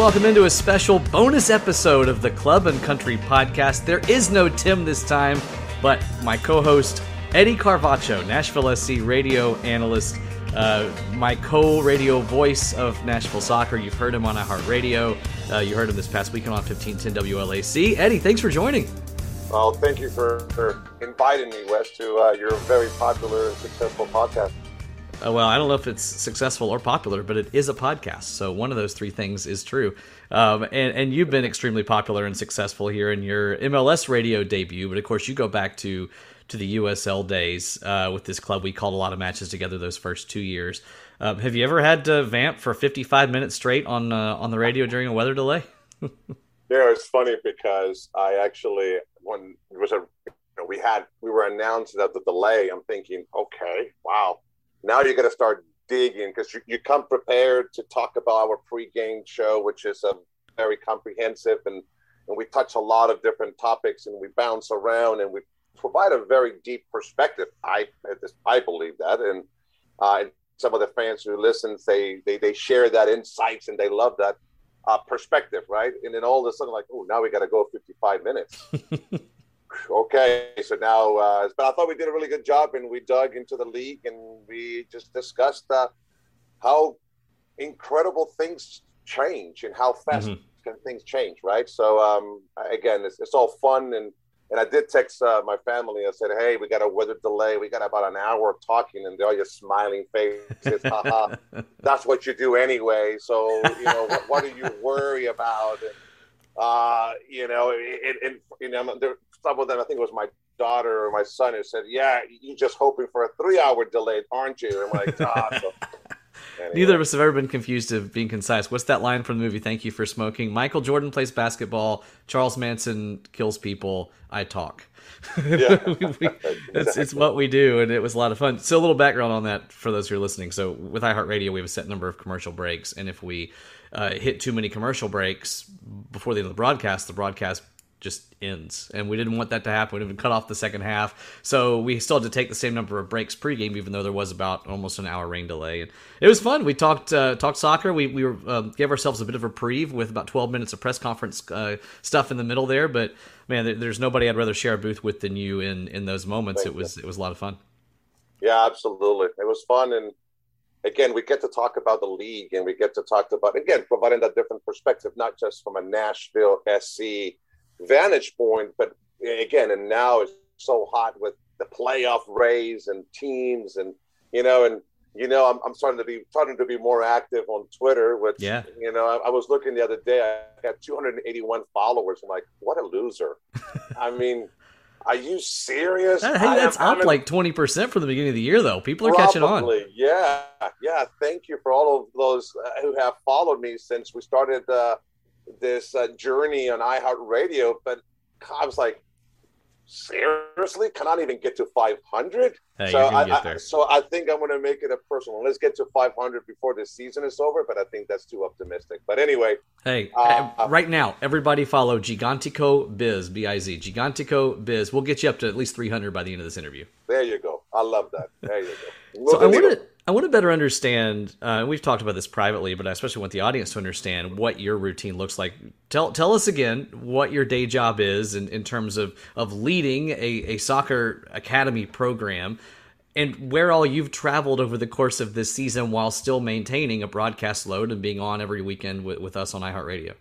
welcome into a special bonus episode of the Club and Country podcast. There is no Tim this time, but my co host, Eddie Carvacho, Nashville SC radio analyst, uh, my co radio voice of Nashville soccer. You've heard him on iHeartRadio. Uh, you heard him this past weekend on 1510 WLAC. Eddie, thanks for joining. Well, thank you for, for inviting me, Wes, to uh, your very popular and successful podcast. Uh, well, I don't know if it's successful or popular, but it is a podcast. So one of those three things is true. Um, and, and you've been extremely popular and successful here in your MLS radio debut. But of course, you go back to to the USL days uh, with this club. We called a lot of matches together those first two years. Um, have you ever had to vamp for 55 minutes straight on uh, on the radio during a weather delay? yeah, it's funny because I actually when it was a you know, we had we were announced that the delay. I'm thinking, okay, wow now you're going to start digging because you, you come prepared to talk about our pre-game show, which is a very comprehensive and and we touch a lot of different topics and we bounce around and we provide a very deep perspective. I I believe that, and, uh, and some of the fans who listen, they they they share that insights and they love that uh, perspective, right? And then all of a sudden, like, oh, now we got to go 55 minutes. okay, so now, uh, but I thought we did a really good job, and we dug into the league, and we just discussed uh, how incredible things change and how fast mm-hmm. can things change, right? So um, again, it's, it's all fun, and and I did text uh, my family. I said, "Hey, we got a weather delay. We got about an hour of talking, and they're all just smiling faces. Haha, that's what you do anyway. So you know, what, what do you worry about?" And, uh, you know, and, and you know, there, some of them, I think it was my daughter or my son who said, "Yeah, you're just hoping for a three-hour delay, aren't you?" I'm like, ah. So, anyway. Neither of us have ever been confused of being concise. What's that line from the movie Thank You for Smoking? Michael Jordan plays basketball. Charles Manson kills people. I talk. Yeah. we, we, it's, it's what we do, and it was a lot of fun. So, a little background on that for those who are listening. So, with iHeartRadio, we have a set number of commercial breaks, and if we uh, hit too many commercial breaks before the end of the broadcast, the broadcast just ends. And we didn't want that to happen. We didn't even cut off the second half. So we still had to take the same number of breaks pregame, even though there was about almost an hour rain delay. And it was fun. We talked uh, talked soccer. We, we were, uh, gave ourselves a bit of a reprieve with about 12 minutes of press conference uh, stuff in the middle there. But man, there, there's nobody I'd rather share a booth with than you in, in those moments. Thank it was you. it was a lot of fun. Yeah, absolutely. It was fun. And again, we get to talk about the league and we get to talk about, again, providing that different perspective, not just from a Nashville SC vantage point. But again, and now it's so hot with the playoff rays and teams, and you know, and you know, I'm, I'm starting to be starting to be more active on Twitter. Which, yeah, you know, I, I was looking the other day. I got 281 followers. I'm like, what a loser. I mean. Are you serious? Hey, that's up like twenty percent from the beginning of the year, though. People are probably, catching on. Yeah, yeah. Thank you for all of those uh, who have followed me since we started uh, this uh, journey on iHeartRadio, but I was like, seriously, cannot even get to 500. Hey, so I, I, so I think I'm going to make it a personal. Let's get to 500 before the season is over, but I think that's too optimistic. But anyway, hey, uh, right now, everybody follow Gigantico Biz B I Z Gigantico Biz. We'll get you up to at least 300 by the end of this interview. There you go. I love that. There you go. so I wanted. I want to better understand. Uh, we've talked about this privately, but I especially want the audience to understand what your routine looks like. Tell tell us again what your day job is in, in terms of of leading a, a soccer academy program, and where all you've traveled over the course of this season while still maintaining a broadcast load and being on every weekend with, with us on iHeartRadio.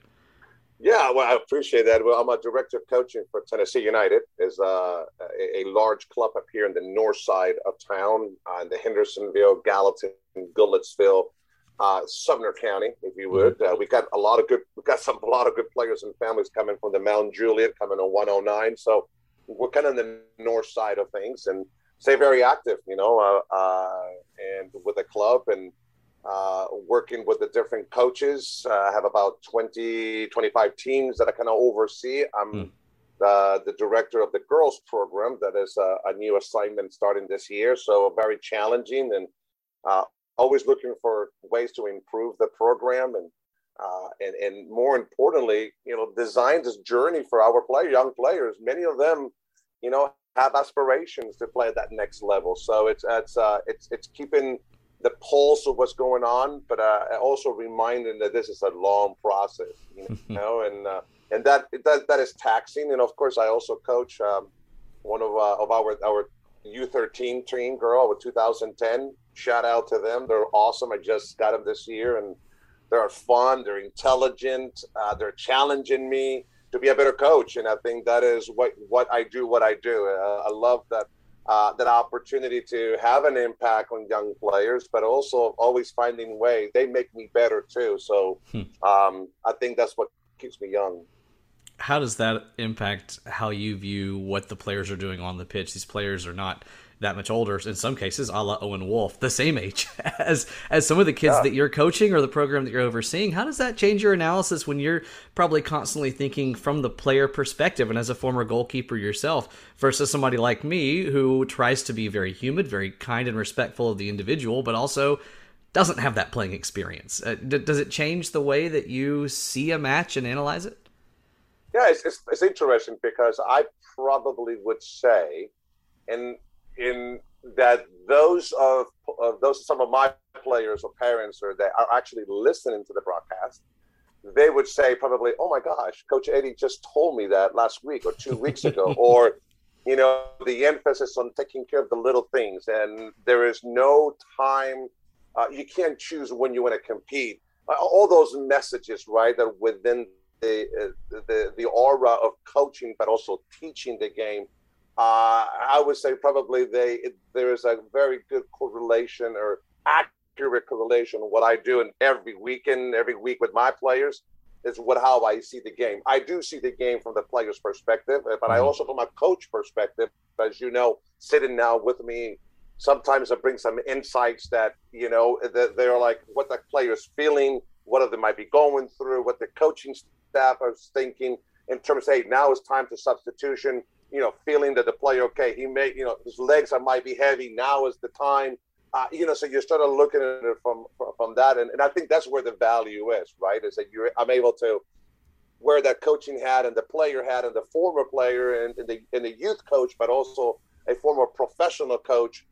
Yeah, well, I appreciate that. Well, I'm a director of coaching for Tennessee United, is uh, a, a, large club up here in the north side of town, uh, in the Hendersonville, Gallatin, Goodlettsville, uh, Sumner County, if you would. Mm-hmm. Uh, we got a lot of good, we got some a lot of good players and families coming from the Mount Juliet, coming on 109. So we're kind of in the north side of things, and stay very active, you know, uh, uh, and with the club and uh, working with the different coaches. Uh, I have about 20, 25 teams that I kind of oversee. I'm mm. the, the director of the girls program. That is a, a, new assignment starting this year. So very challenging and uh, always looking for ways to improve the program and uh, and, and more importantly, you know, design this journey for our player, young players. Many of them, you know, have aspirations to play at that next level. So it's it's uh, it's it's keeping the pulse of what's going on, but uh, also reminding that this is a long process, you know, and uh, and that that that is taxing. And of course, I also coach um, one of uh, of our our U13 team girl with 2010. Shout out to them; they're awesome. I just got them this year, and they're fun. They're intelligent. Uh, they're challenging me to be a better coach, and I think that is what what I do. What I do. Uh, I love that uh, that opportunity to have an impact on young players, but also always finding way. They make me better too. So hmm. um, I think that's what keeps me young. How does that impact how you view what the players are doing on the pitch? These players are not that much older in some cases, a la Owen Wolff, the same age as as some of the kids yeah. that you're coaching or the program that you're overseeing. How does that change your analysis when you're probably constantly thinking from the player perspective and as a former goalkeeper yourself versus somebody like me who tries to be very humid, very kind and respectful of the individual, but also doesn't have that playing experience. Uh, d- does it change the way that you see a match and analyze it? Yeah, it's, it's, it's interesting because I probably would say, and in that those of, of those some of my players or parents or that are actually listening to the broadcast. They would say probably oh my gosh coach eddie just told me that last week or two weeks ago or you know the emphasis on taking care of the little things. And there is no time uh, you can't choose when you want to compete. Uh, all those messages right that within the, uh, the the aura of coaching but also teaching the game uh, I would say probably they it, there is a very good correlation or accurate correlation. What I do in every weekend, every week with my players is what how I see the game. I do see the game from the player's perspective, but mm-hmm. I also from a coach perspective. As you know, sitting now with me, sometimes I bring some insights that you know that they're like what the player's feeling, what they might be going through, what the coaching staff is thinking in terms of hey, now it's time to substitution you know, feeling that the player, okay, he may, you know, his legs are, might be heavy. Now is the time. Uh, you know, so you're sort of looking at it from from that, and, and I think that's where the value is, right? Is that you're I'm able to wear that coaching hat and the player hat and the former player and, and the and the youth coach, but also a former professional coach.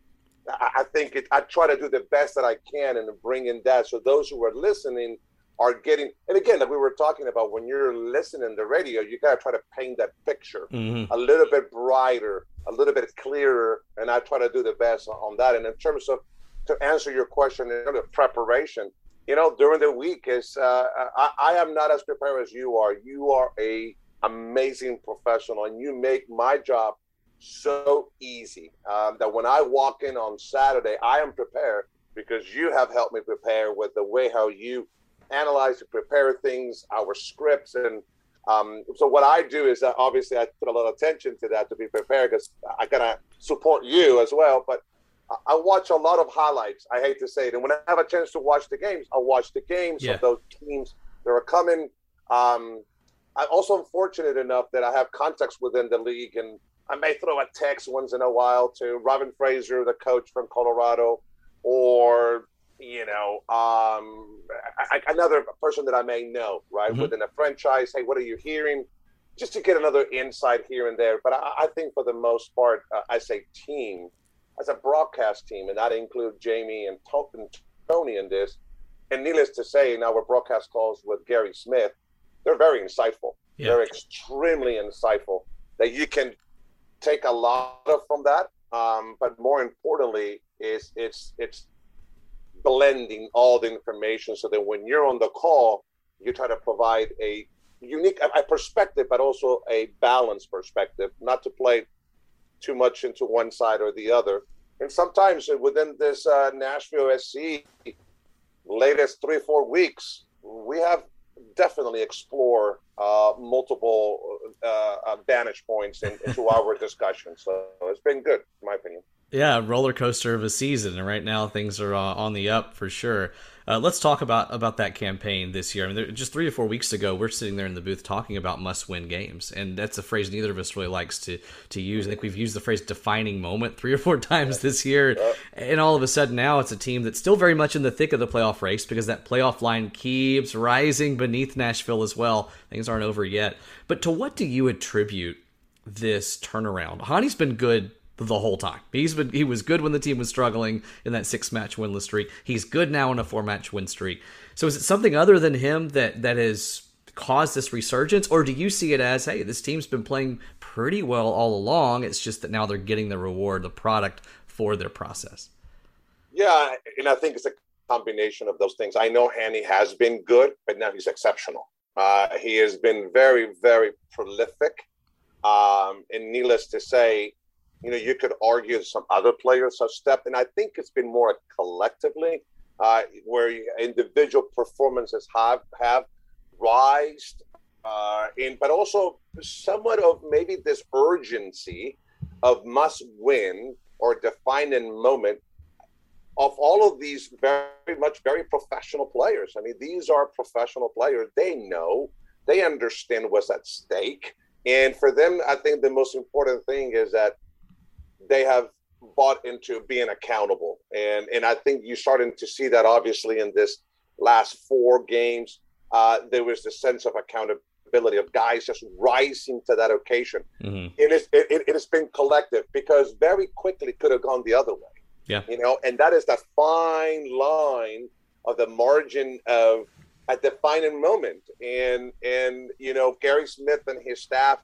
I, I think it, I try to do the best that I can and bring in that, so those who are listening are getting and again like we were talking about when you're listening to the radio you got to try to paint that picture mm-hmm. a little bit brighter a little bit clearer and i try to do the best on that and in terms of to answer your question in terms of preparation you know during the week is uh, I, I am not as prepared as you are you are a amazing professional and you make my job so easy um, that when i walk in on saturday i am prepared because you have helped me prepare with the way how you analyze and prepare things, our scripts, and um, so what I do is that obviously I put a lot of attention to that to be prepared because I gotta support you as well. But I watch a lot of highlights. I hate to say it, and when I have a chance to watch the games, I watch the games yeah. of those teams that are coming. Um, I'm also fortunate enough that I have contacts within the league, and I may throw a text once in a while to Robin Fraser, the coach from Colorado, or you know, um, I, another person that I may know, right, mm-hmm. within a franchise. Hey, what are you hearing? Just to get another insight here and there. But I, I think for the most part, uh, I say team as a broadcast team, and that include Jamie and Tony in this. And needless to say, in our broadcast calls with Gary Smith, they're very insightful. Yeah. They're extremely insightful. That you can take a lot of from that. Um, but more importantly, is it's it's blending all the information so that when you're on the call, you try to provide a unique a perspective, but also a balanced perspective, not to play too much into one side or the other. And sometimes within this uh, Nashville SC latest three four weeks, we have definitely explore uh, multiple uh, uh vantage points in, into our discussion. So it's been good, in my opinion. Yeah, roller coaster of a season, and right now things are uh, on the up for sure. Uh, let's talk about about that campaign this year. I mean, just three or four weeks ago, we're sitting there in the booth talking about must-win games, and that's a phrase neither of us really likes to to use. I think we've used the phrase "defining moment" three or four times this year, and all of a sudden now it's a team that's still very much in the thick of the playoff race because that playoff line keeps rising beneath Nashville as well. Things aren't over yet. But to what do you attribute this turnaround? Hany's been good the whole time. He's been he was good when the team was struggling in that six match winless streak. He's good now in a four match win streak. So is it something other than him that that has caused this resurgence, or do you see it as hey, this team's been playing pretty well all along? It's just that now they're getting the reward, the product for their process. Yeah, and I think it's a combination of those things. I know Hany has been good, but now he's exceptional. Uh, he has been very, very prolific. Um, and needless to say, you know, you could argue some other players have stepped, and I think it's been more collectively uh, where individual performances have have rised, uh, in but also somewhat of maybe this urgency of must win or defining moment of all of these very much very professional players. I mean, these are professional players. They know, they understand what's at stake. And for them, I think the most important thing is that they have bought into being accountable. And and I think you're starting to see that obviously in this last four games. Uh, there was the sense of accountability of guys just rising to that occasion. Mm-hmm. And it's, it, it, it has been collective because very quickly could have gone the other way. Yeah. You know, and that is that fine line of the margin of a defining moment. And and you know, Gary Smith and his staff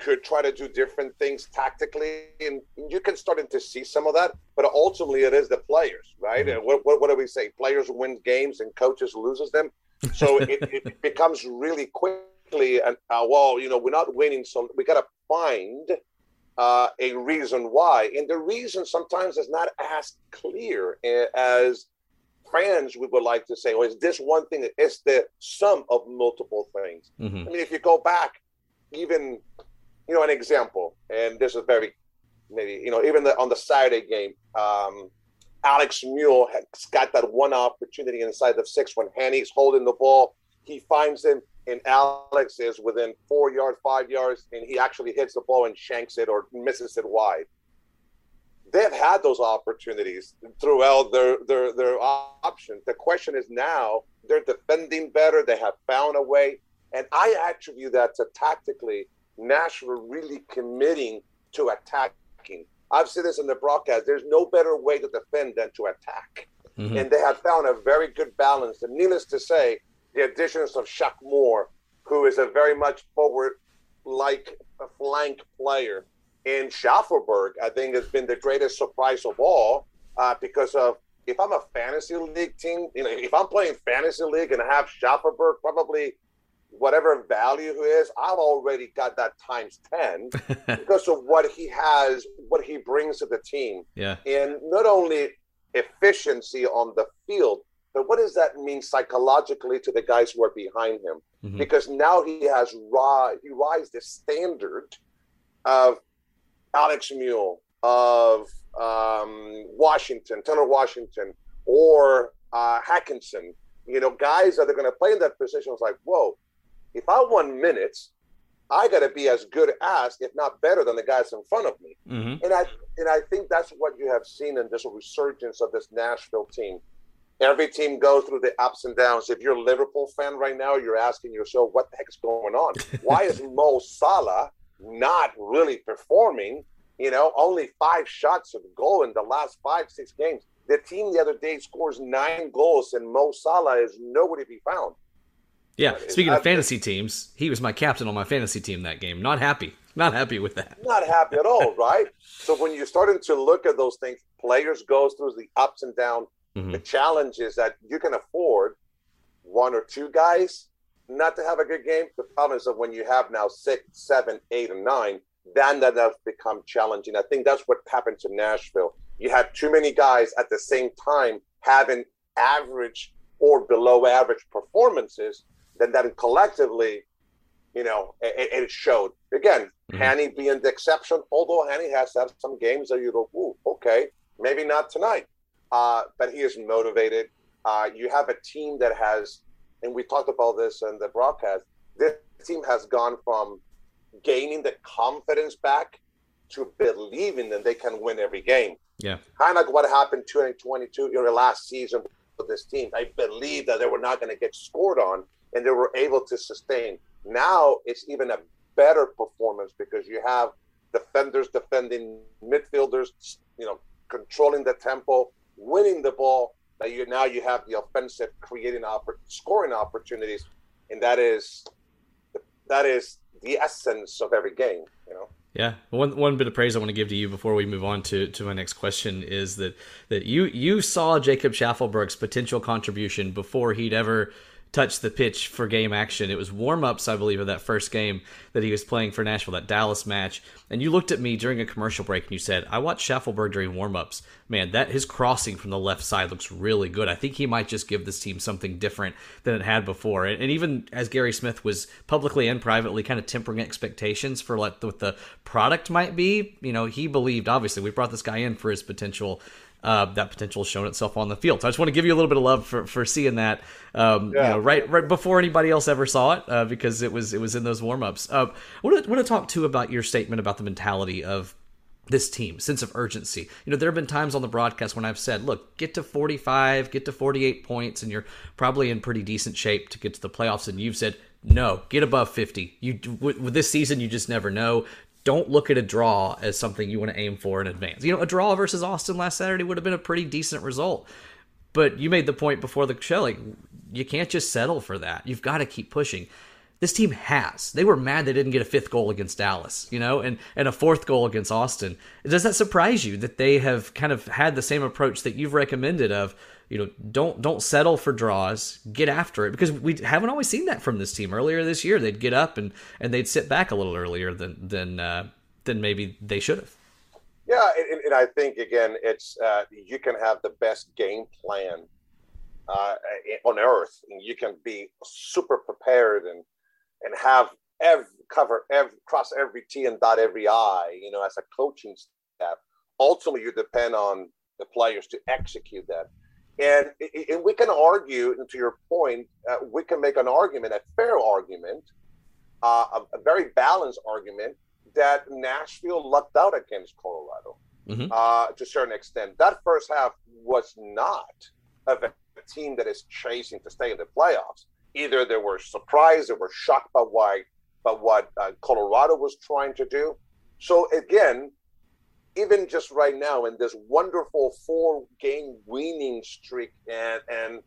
could try to do different things tactically, and you can start to see some of that. But ultimately, it is the players, right? Mm-hmm. What, what, what do we say? Players win games, and coaches loses them. So it, it, becomes really quickly, and uh, well, you know, we're not winning, so we got to find uh, a reason why, and the reason sometimes is not as clear as fans we would like to say. Well, is this one thing? It's the sum of multiple things. Mm-hmm. I mean, if you go back, even you know, an example, and this is very maybe you know, even the, on the Saturday game, um, Alex Muyl has got that one opportunity inside the six when Hany's holding the ball. He finds him, and Alex is within four yards, five yards, and he actually hits the ball and shanks it or misses it wide. They've had those opportunities throughout their their their options. The question is now they're defending better. They have found a way, and I attribute that to tactically Nashville really committing to attacking. I've said this in the broadcast. There's no better way to defend than to attack. Mm-hmm. And they have found a very good balance. And needless to say, the additions of Shaq Moore, who is a very much forward like flank player, and Shaffelburg, I think has been the greatest surprise of all uh, because of if I'm a fantasy league team, you know, if I'm playing fantasy league and I have Shaffelburg probably whatever value he is, I've already got that times 10 because of what he has, what he brings to the team. Yeah. And not only efficiency on the field, but what does that mean psychologically to the guys who are behind him? Mm-hmm. Because now he has ri- he rise the standard of Alex Muyl, of um, Washington, Tanner Washington, or uh, Haakenson. You know, guys that are going to play in that position. It's like, whoa, if I want minutes, I got to be as good as, if not better than the guys in front of me. Mm-hmm. And I and I think that's what you have seen in this resurgence of this Nashville team. Every team goes through the ups and downs. If you're a Liverpool fan right now, you're asking yourself, what the heck is going on? Why is Mo Salah not really performing? You know, only five shots of goal in the last five, six games. The team the other day scores nine goals, and Mo Salah is nowhere to be found. Yeah, speaking of fantasy teams, he was my captain on my fantasy team that game. Not happy. Not happy with that. Not happy at all, right? So when you're starting to look at those things, players goes through the ups and downs. Mm-hmm. The challenges that you can afford one or two guys not to have a good game. The problem is that when you have now six, seven, eight, and nine, then that has become challenging. I think that's what happened to Nashville. You had too many guys at the same time having average or below average performances then that collectively, you know, it, it showed. Again, mm-hmm. Hany being the exception, although Hany has had some games that you go, ooh, okay, maybe not tonight. Uh, but he is motivated. Uh, you have a team that has, and we talked about this in the broadcast, this team has gone from gaining the confidence back to believing that they can win every game. Yeah. Kind of like what happened 2022 in the last season with this team. I believe that they were not going to get scored on and they were able to sustain. Now it's even a better performance because you have defenders defending, midfielders, you know, controlling the tempo, winning the ball. That you now you have the offensive creating oppor- scoring opportunities, and that is that is the essence of every game. You know. Yeah, one one bit of praise I want to give to you before we move on to, to my next question is that that you you saw Jacob Shaffelburg's potential contribution before he'd ever touch the pitch for game action. It was warm ups, I believe, of that first game that he was playing for Nashville, that Dallas match. And you looked at me during a commercial break and you said, I watched Shaffelburg during warm ups. Man, that his crossing from the left side looks really good. I think he might just give this team something different than it had before. And, and even as Gary Smith was publicly and privately kind of tempering expectations for like what the product might be, you know, he believed, obviously, we brought this guy in for his potential uh, that potential shown itself on the field. So I just want to give you a little bit of love for, for seeing that, um, yeah. you know, right right before anybody else ever saw it, uh, because it was it was in those warm ups. Uh, I want to want to talk too about your statement about the mentality of this team, sense of urgency. You know, there have been times on the broadcast when I've said, look, get to 45, get to 48 points, and you're probably in pretty decent shape to get to the playoffs. And you've said, no, get above 50. You with this season, you just never know don't look at a draw as something you want to aim for in advance. You know, a draw versus Austin last Saturday would have been a pretty decent result. But you made the point before the show, like you can't just settle for that. You've got to keep pushing. This team has. They were mad they didn't get a fifth goal against Dallas, you know, and, and a fourth goal against Austin. Does that surprise you that they have kind of had the same approach that you've recommended of you know, don't don't settle for draws. Get after it because we haven't always seen that from this team. Earlier this year, they'd get up and and they'd sit back a little earlier than than uh, than maybe they should have. Yeah, and, and I think again, it's uh, you can have the best game plan uh, on earth, and you can be super prepared and and have every cover every cross every T and dot every I. You know, as a coaching staff, ultimately you depend on the players to execute that. And, and we can argue, and to your point, uh, we can make an argument, a fair argument, uh, a, a, very balanced argument that Nashville lucked out against Colorado mm-hmm. uh, to a certain extent. That first half was not a, a team that is chasing to stay in the playoffs. Either they were surprised, they were shocked by why, by what uh, Colorado was trying to do. So again, even just right now in this wonderful four game winning streak and and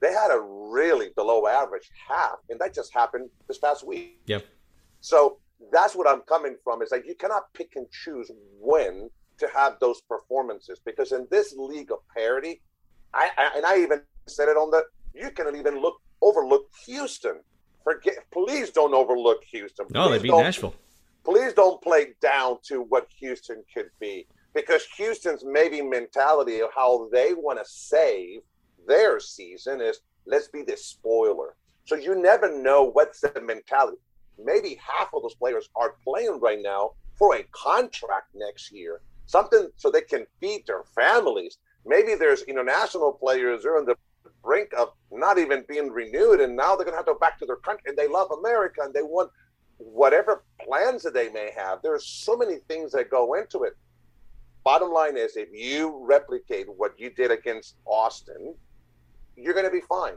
they had a really below average half and that just happened this past week yep so that's what i'm coming from is that you cannot pick and choose when to have those performances because in this league of parity I, I and i even said it on the you can even look overlook houston forget please don't overlook houston no they beat nashville please don't play down to what Houston could be because Houston's maybe mentality of how they want to save their season is let's be the spoiler. So you never know what's the mentality. Maybe half of those players are playing right now for a contract next year, something so they can feed their families. Maybe there's international players who are on the brink of not even being renewed, and now they're going to have to go back to their country, and they love America and they want whatever plans that they may have, there's so many things that go into it. Bottom line is, if you replicate what you did against Austin, you're going to be fine.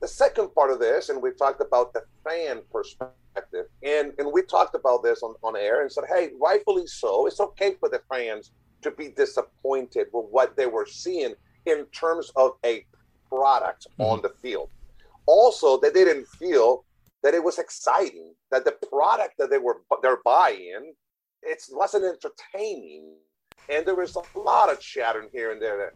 The second part of this, and we've talked about the fan perspective, and, and we talked about this on, on air and said, hey, rightfully so, it's okay for the fans to be disappointed with what they were seeing in terms of a product mm-hmm. on the field. Also, that they didn't feel that it was exciting, that the product that they were they're buying, it wasn't entertaining, and there was a lot of chattering here and there.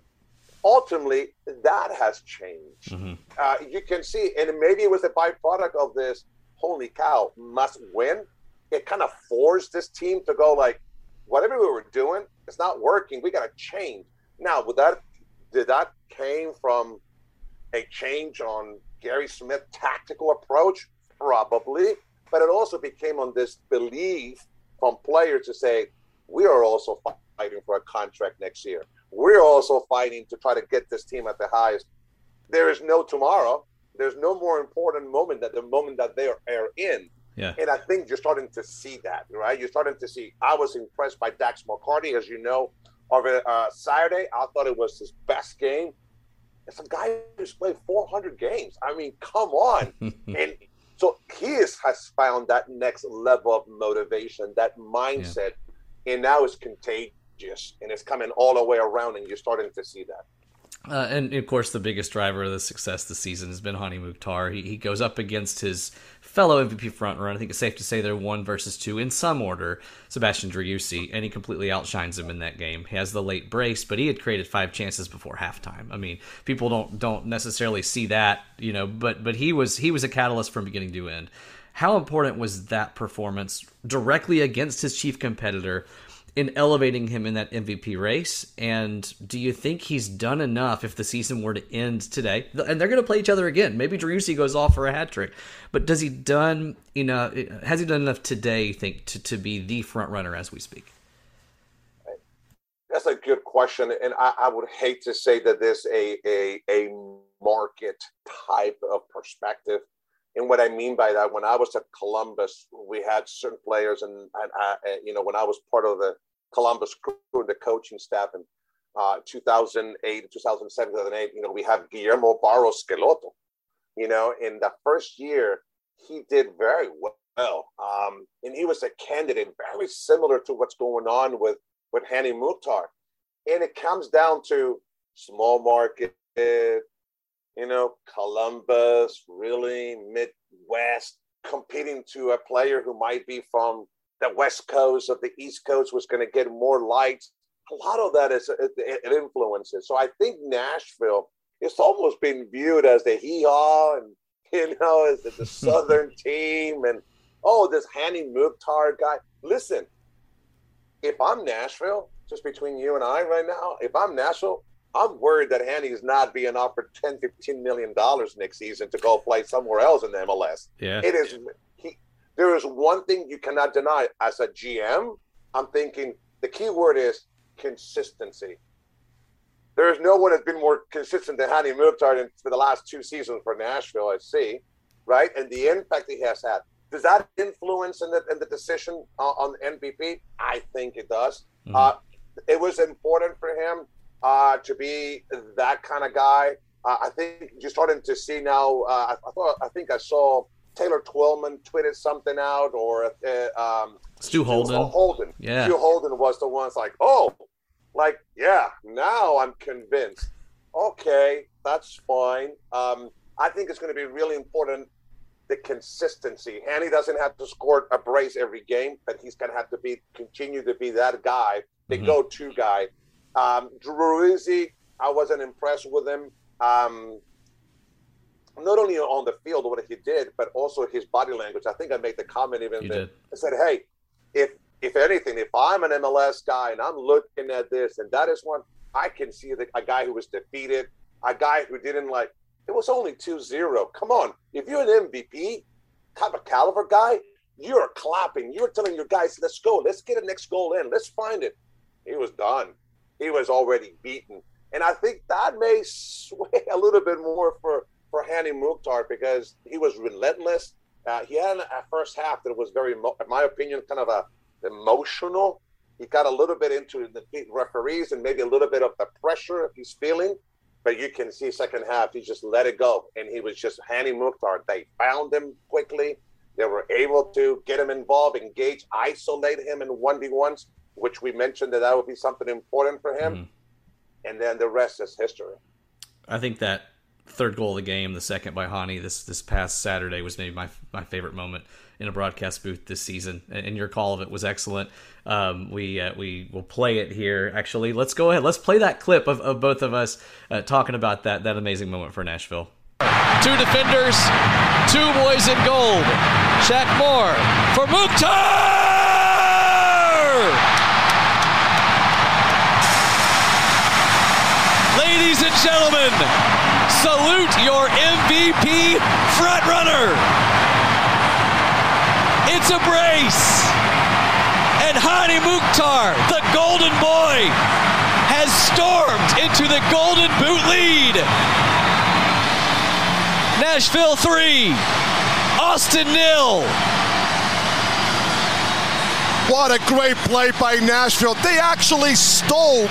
Ultimately, that has changed. Mm-hmm. Uh, you can see, and maybe it was a byproduct of this. Holy cow, must win. It kind of forced this team to go like, whatever we were doing, it's not working. We got to change. Now, with that, did that came from a change on Gary Smith tactical approach? probably, but it also became on this belief from players to say, we are also fighting for a contract next year. We're also fighting to try to get this team at the highest. There is no tomorrow. There's no more important moment than the moment that they are, in. Yeah. And I think you're starting to see that, right? You're starting to see. I was impressed by Dax McCarty, as you know, over uh, Saturday. I thought it was his best game. It's a guy who's played 400 games. I mean, come on. and so he is, has found that next level of motivation, that mindset. and now it's contagious and it's coming all the way around, and you're starting to see that. Uh, and of course, the biggest driver of the success this season has been Hany Mukhtar. He, he goes up against his fellow MVP frontrunner. I think it's safe to say they're one versus two in some order. Sebastian Driussi, and he completely outshines him in that game. He has the late brace, but he had created five chances before halftime. I mean, people don't don't necessarily see that, you know, but but he was he was a catalyst from beginning to end. How important was that performance directly against his chief competitor? In elevating him in that MVP race? And do you think he's done enough if the season were to end today? And they're going to play each other again. Maybe Driussi goes off for a hat trick, but does he done enough? Has he done enough today? You think to, to be the front runner as we speak? That's a good question, and I, I would hate to say that there's a, a a market type of perspective. And what I mean by that, when I was at Columbus, we had certain players, and, and I, you know, when I was part of the Columbus crew and the coaching staff in uh, 2008, 2007, 2008, you know, we have Guillermo Barros Schelotto. You know, in the first year, he did very well, um, and he was a candidate very similar to what's going on with with Hany Mukhtar. And it comes down to small market, you know, Columbus, really Midwest, competing to a player who might be from the West Coast or the East Coast was going to get more lights. A lot of that is it, it influences. So I think Nashville it's almost been viewed as the hee haw and you know as the, the Southern team and oh this Hany Mukhtar guy. Listen, if I'm Nashville, just between you and I right now, if I'm Nashville, I'm worried that Hany's not being offered 10, 15 million dollars next season to go play somewhere else in the MLS. Yeah. It is he there is one thing you cannot deny as a GM. I'm thinking the key word is consistency. There is no one that's been more consistent than Hany Mukhtar for the last two seasons for Nashville, I see, right? And the impact he has had. Does that influence in the, in the decision uh, on MVP? I think it does. Mm-hmm. Uh, it was important for him uh, to be that kind of guy. Uh, I think you're starting to see now. Uh, I, I, thought I think I saw Taylor Twellman tweeted something out, or uh, um, Stu Holden. Stu Holden. Yeah. Stu Holden was the ones like, oh, like yeah. Now I'm convinced. Okay, that's fine. Um, I think it's going to be really important the consistency. Hany doesn't have to score a brace every game, but he's going to have to be continue to be that guy, the mm-hmm. go-to guy um, Driussi, I wasn't impressed with him. Um, not only on the field what he did, but also his body language. I think I made the comment even that I said, "Hey, if if anything, if I'm an MLS guy and I'm looking at this, and that is one I can see the, a guy who was defeated, a guy who didn't like. It was only 2-0. Come on, if you're an MVP type of caliber guy, you're clapping. You're telling your guys, "Let's go. Let's get a next goal in. Let's find it." He was done he was already beaten. And I think that may sway a little bit more for, for Hany Mukhtar because he was relentless. Uh, he had a first half that was very, in my opinion, kind of a emotional. He got a little bit into the referees and maybe a little bit of the pressure he's feeling. But you can see second half, he just let it go. And he was just Hany Mukhtar. They found him quickly. They were able to get him involved, engage, isolate him in 1v1s which we mentioned that that would be something important for him. Mm. And then the rest is history. I think that third goal of the game, the second by Hany this this past Saturday was maybe my my favorite moment in a broadcast booth this season. And your call of it was excellent. Um, we uh, we will play it here. Actually, let's go ahead. Let's play that clip of, of both of us uh, talking about that that amazing moment for Nashville. Two defenders, two boys in gold. Shaq Moore for Mukhtar! Ladies and gentlemen, salute your MVP frontrunner. It's a brace. And Hany Mukhtar, the golden boy, has stormed into the golden boot lead. Nashville 3, Austin nil. What a great play by Nashville. They actually stole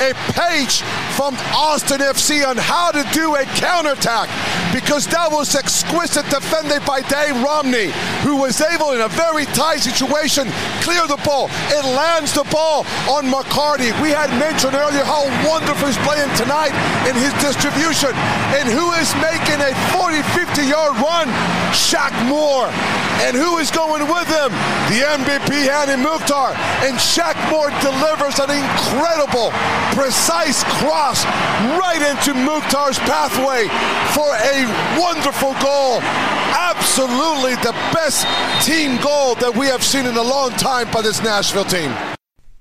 a page from Austin FC on how to do a counterattack because that was exquisite defended by Dave Romney, who was able in a very tight situation clear the ball. It lands the ball on McCarty. We had mentioned earlier how wonderful he's playing tonight in his distribution. And who is making a 40, 50 yard run? Shaq Moore. And who is going with him? The MVP, Hany Mukhtar. And Shaq Moore delivers an incredible, precise cross right into Mukhtar's pathway for a wonderful goal. Absolutely the best team goal that we have seen in a long time by this Nashville team.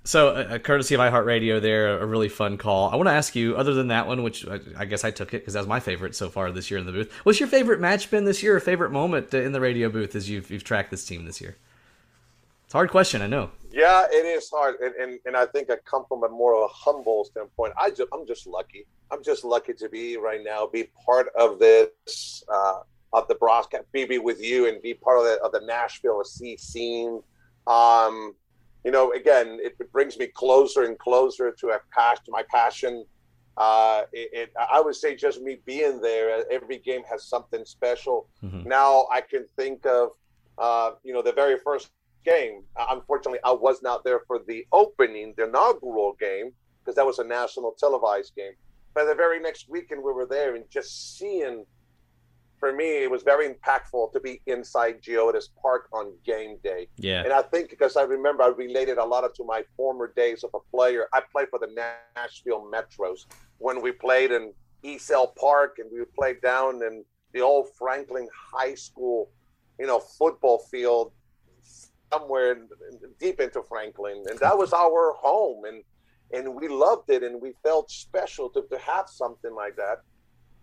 So, uh, courtesy of iHeartRadio, there a really fun call. I want to ask you, other than that one, which I, I guess I took it because that was my favorite so far this year in the booth. What's your favorite match been this year? Or favorite moment in the radio booth as you've you've tracked this team this year? It's a hard question, I know. Yeah, it is hard, and and, and I think I come from a more of a humble standpoint. I just I'm just lucky. I'm just lucky to be right now, be part of this uh, of the broadcast, be, be with you, and be part of the of the Nashville C scene. Um, you know, again, it, it, brings me closer and closer to a past, my passion. Uh, it, it, I would say just me being there, uh, every game has something special. Mm-hmm. Now I can think of, uh, you know, the very first game. Unfortunately, I was not there for the opening, the inaugural game, because that was a national televised game. But the very next weekend, we were there and just seeing for me, it was very impactful to be inside Geodis Park on game day. Yeah. And I think because I remember I related a lot of to my former days of a player. I played for the Nashville Metros when we played in Ezell Park and we played down in the old Franklin High School, you know, football field somewhere in, in, deep into Franklin. And that was our home. And and we loved it and we felt special to, to have something like that.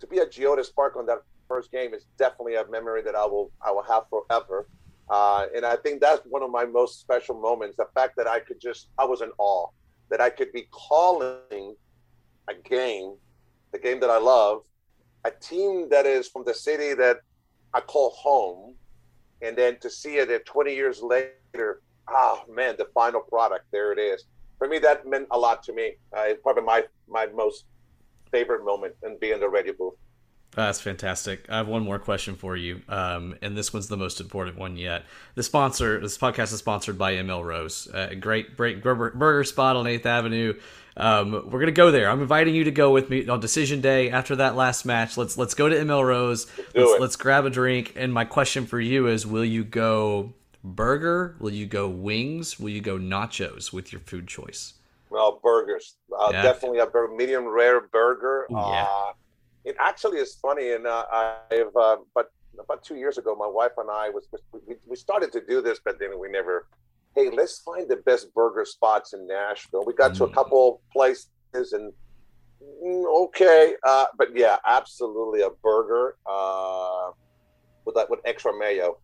To be at Geodis Park on that first game is definitely a memory that I will I will have forever. Uh, and I think that's one of my most special moments. The fact that I could just I was in awe that I could be calling a game, the game that I love, a team that is from the city that I call home, and then to see it at 20 years later, oh man, the final product, there it is. For me, that meant a lot to me. Uh, it's probably my my most favorite moment in being the radio booth. That's fantastic. I have one more question for you, um, and this one's the most important one yet. The sponsor, this podcast is sponsored by ML Rose, a great, great burger spot on Eighth Avenue. Um, we're gonna go there. I'm inviting you to go with me on decision day after that last match. Let's let's go to ML Rose. Let's, let's grab a drink. And my question for you is: Will you go burger? Will you go wings? Will you go nachos with your food choice? Well, burgers. Uh, yeah. Definitely a medium rare burger. Yeah. Uh, it actually is funny, and uh, I've uh, but about two years ago, my wife and I was we, we started to do this, but then we never. Hey, let's find the best burger spots in Nashville. We got mm. to a mm. couple places, and mm, okay, uh, but yeah, absolutely a burger uh, with that with extra mayo.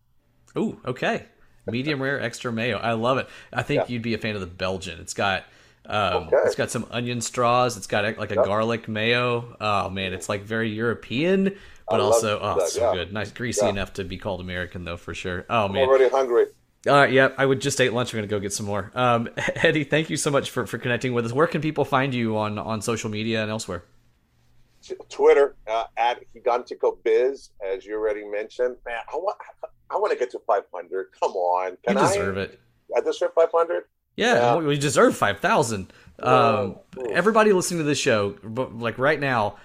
Ooh, okay, medium rare extra mayo. I love it. I think yeah. you'd be a fan of the Belgian. It's got um, okay. It's got some onion straws. It's got like a yep. garlic mayo. Oh man, it's like very European, but also oh, that, so yeah. good. Nice, greasy yeah. enough to be called American though for sure. Oh man, I'm already hungry. All right, yeah, I would just ate lunch. I'm gonna go get some more. Um, Eddie, thank you so much for, for connecting with us. Where can people find you on on social media and elsewhere? Twitter uh, at Gigantico Biz, as you already mentioned. Man, I want I want to get to 500. Come on, can you deserve I, it. I deserve 500. Yeah, yeah. we deserve five thousand. Um, everybody listening to this show, like right now,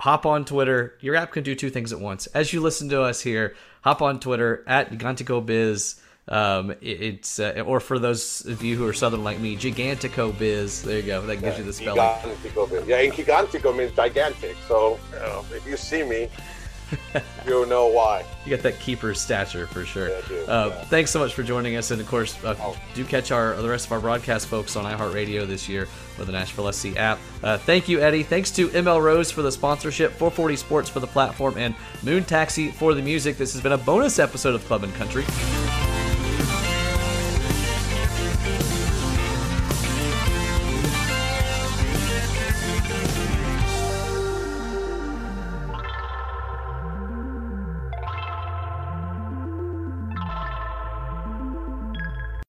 hop on Twitter. Your app can do two things at once. As you listen to us here, hop on Twitter at Gigantico Biz. Um, it, it's uh, or for those of you who are southern like me, Gigantico Biz. There you go. That gives yeah, you the spelling. Gigantico Biz. Yeah, and Gigantico means gigantic. So you know, if you see me, you know why. You got that keeper stature for sure. Yeah, uh, yeah. Thanks so much for joining us, and of course, uh, oh. do catch our the rest of our broadcast folks on iHeartRadio this year with the Nashville SC app. Uh, thank you, Eddie. Thanks to ML Rose for the sponsorship, 440 Sports for the platform, and Moon Taxi for the music. This has been a bonus episode of Club and Country.